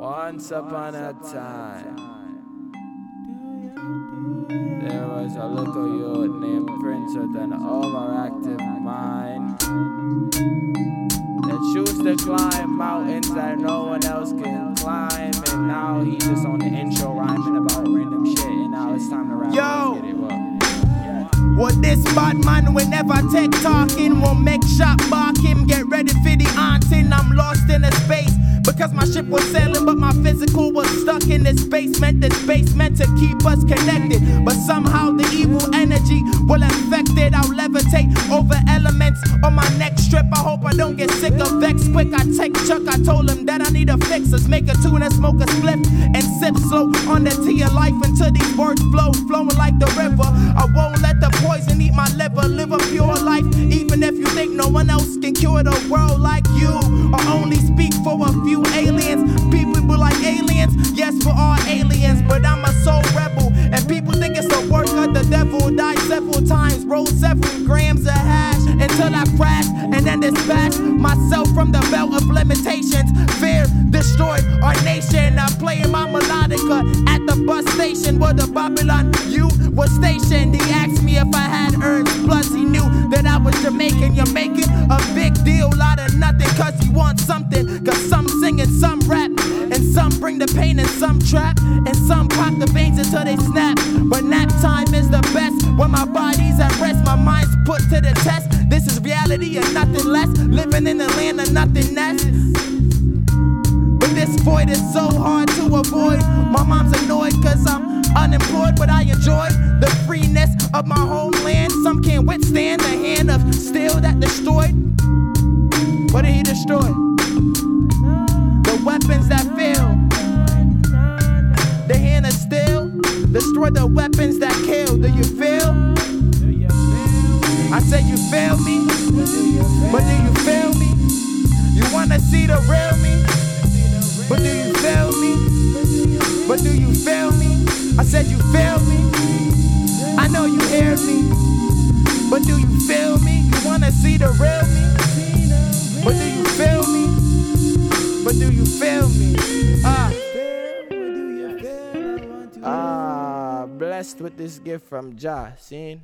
Once upon a time, there was a little youth named Prince with an overactive mind that chose to climb mountains that no one else can climb. And now he's just on the intro rhyming about random shit. And now it's time to rap. Yo. Let's get well. What this bad man will never take talking, won't make shot bark him. Get ready for the haunting. I'm lost in a because my ship was sailing, but my physical was stuck in this basement. This basement to keep us connected, but somehow the evil energy will affect it. I'll levitate over elements on my next trip. I hope I don't get sick of vex quick. I take Chuck, I told him that I need a fix. Let's make a tune and smoke a split and sip slow on the tea of life until these words flow, flowing like the river. I won't let the poison eat my liver. Live a pure life, even if you think no one else can cure the world like you. Or only speak for a aliens, yes, for all aliens. But I'm a soul rebel, and people think it's the work of the devil. Died several times, rolled several grams of hash until I crashed and then dispatched myself from the belt of limitations. Fear destroyed our nation. I'm playing my melodica at the bus station where the Babylon youth was stationed. He asked me if I had herbs, plus he knew that I was Jamaican. You're making a big deal out of nothing, cause he wants something. Bring the pain and some trap, and some pop the veins until they snap. But nap time is the best when my body's at rest, my mind's put to the test. This is reality and nothing less. Living in the land of nothingness. But this void is so hard to avoid. My mom's annoyed cause I'm unemployed, but I enjoy the freeness of my homeland. Some can't withstand the hand of steel that destroyed. What did he destroy? Destroy the weapons that kill. Do you feel? I said you feel me, but do you feel me? You wanna see the real me, but do you feel me? But do you feel me? I said you feel me. I know you hear me, but do you feel me? You wanna see the real me, but do you feel me? But do you feel me? Ah. Ah, blessed with this gift from Jah. Seen?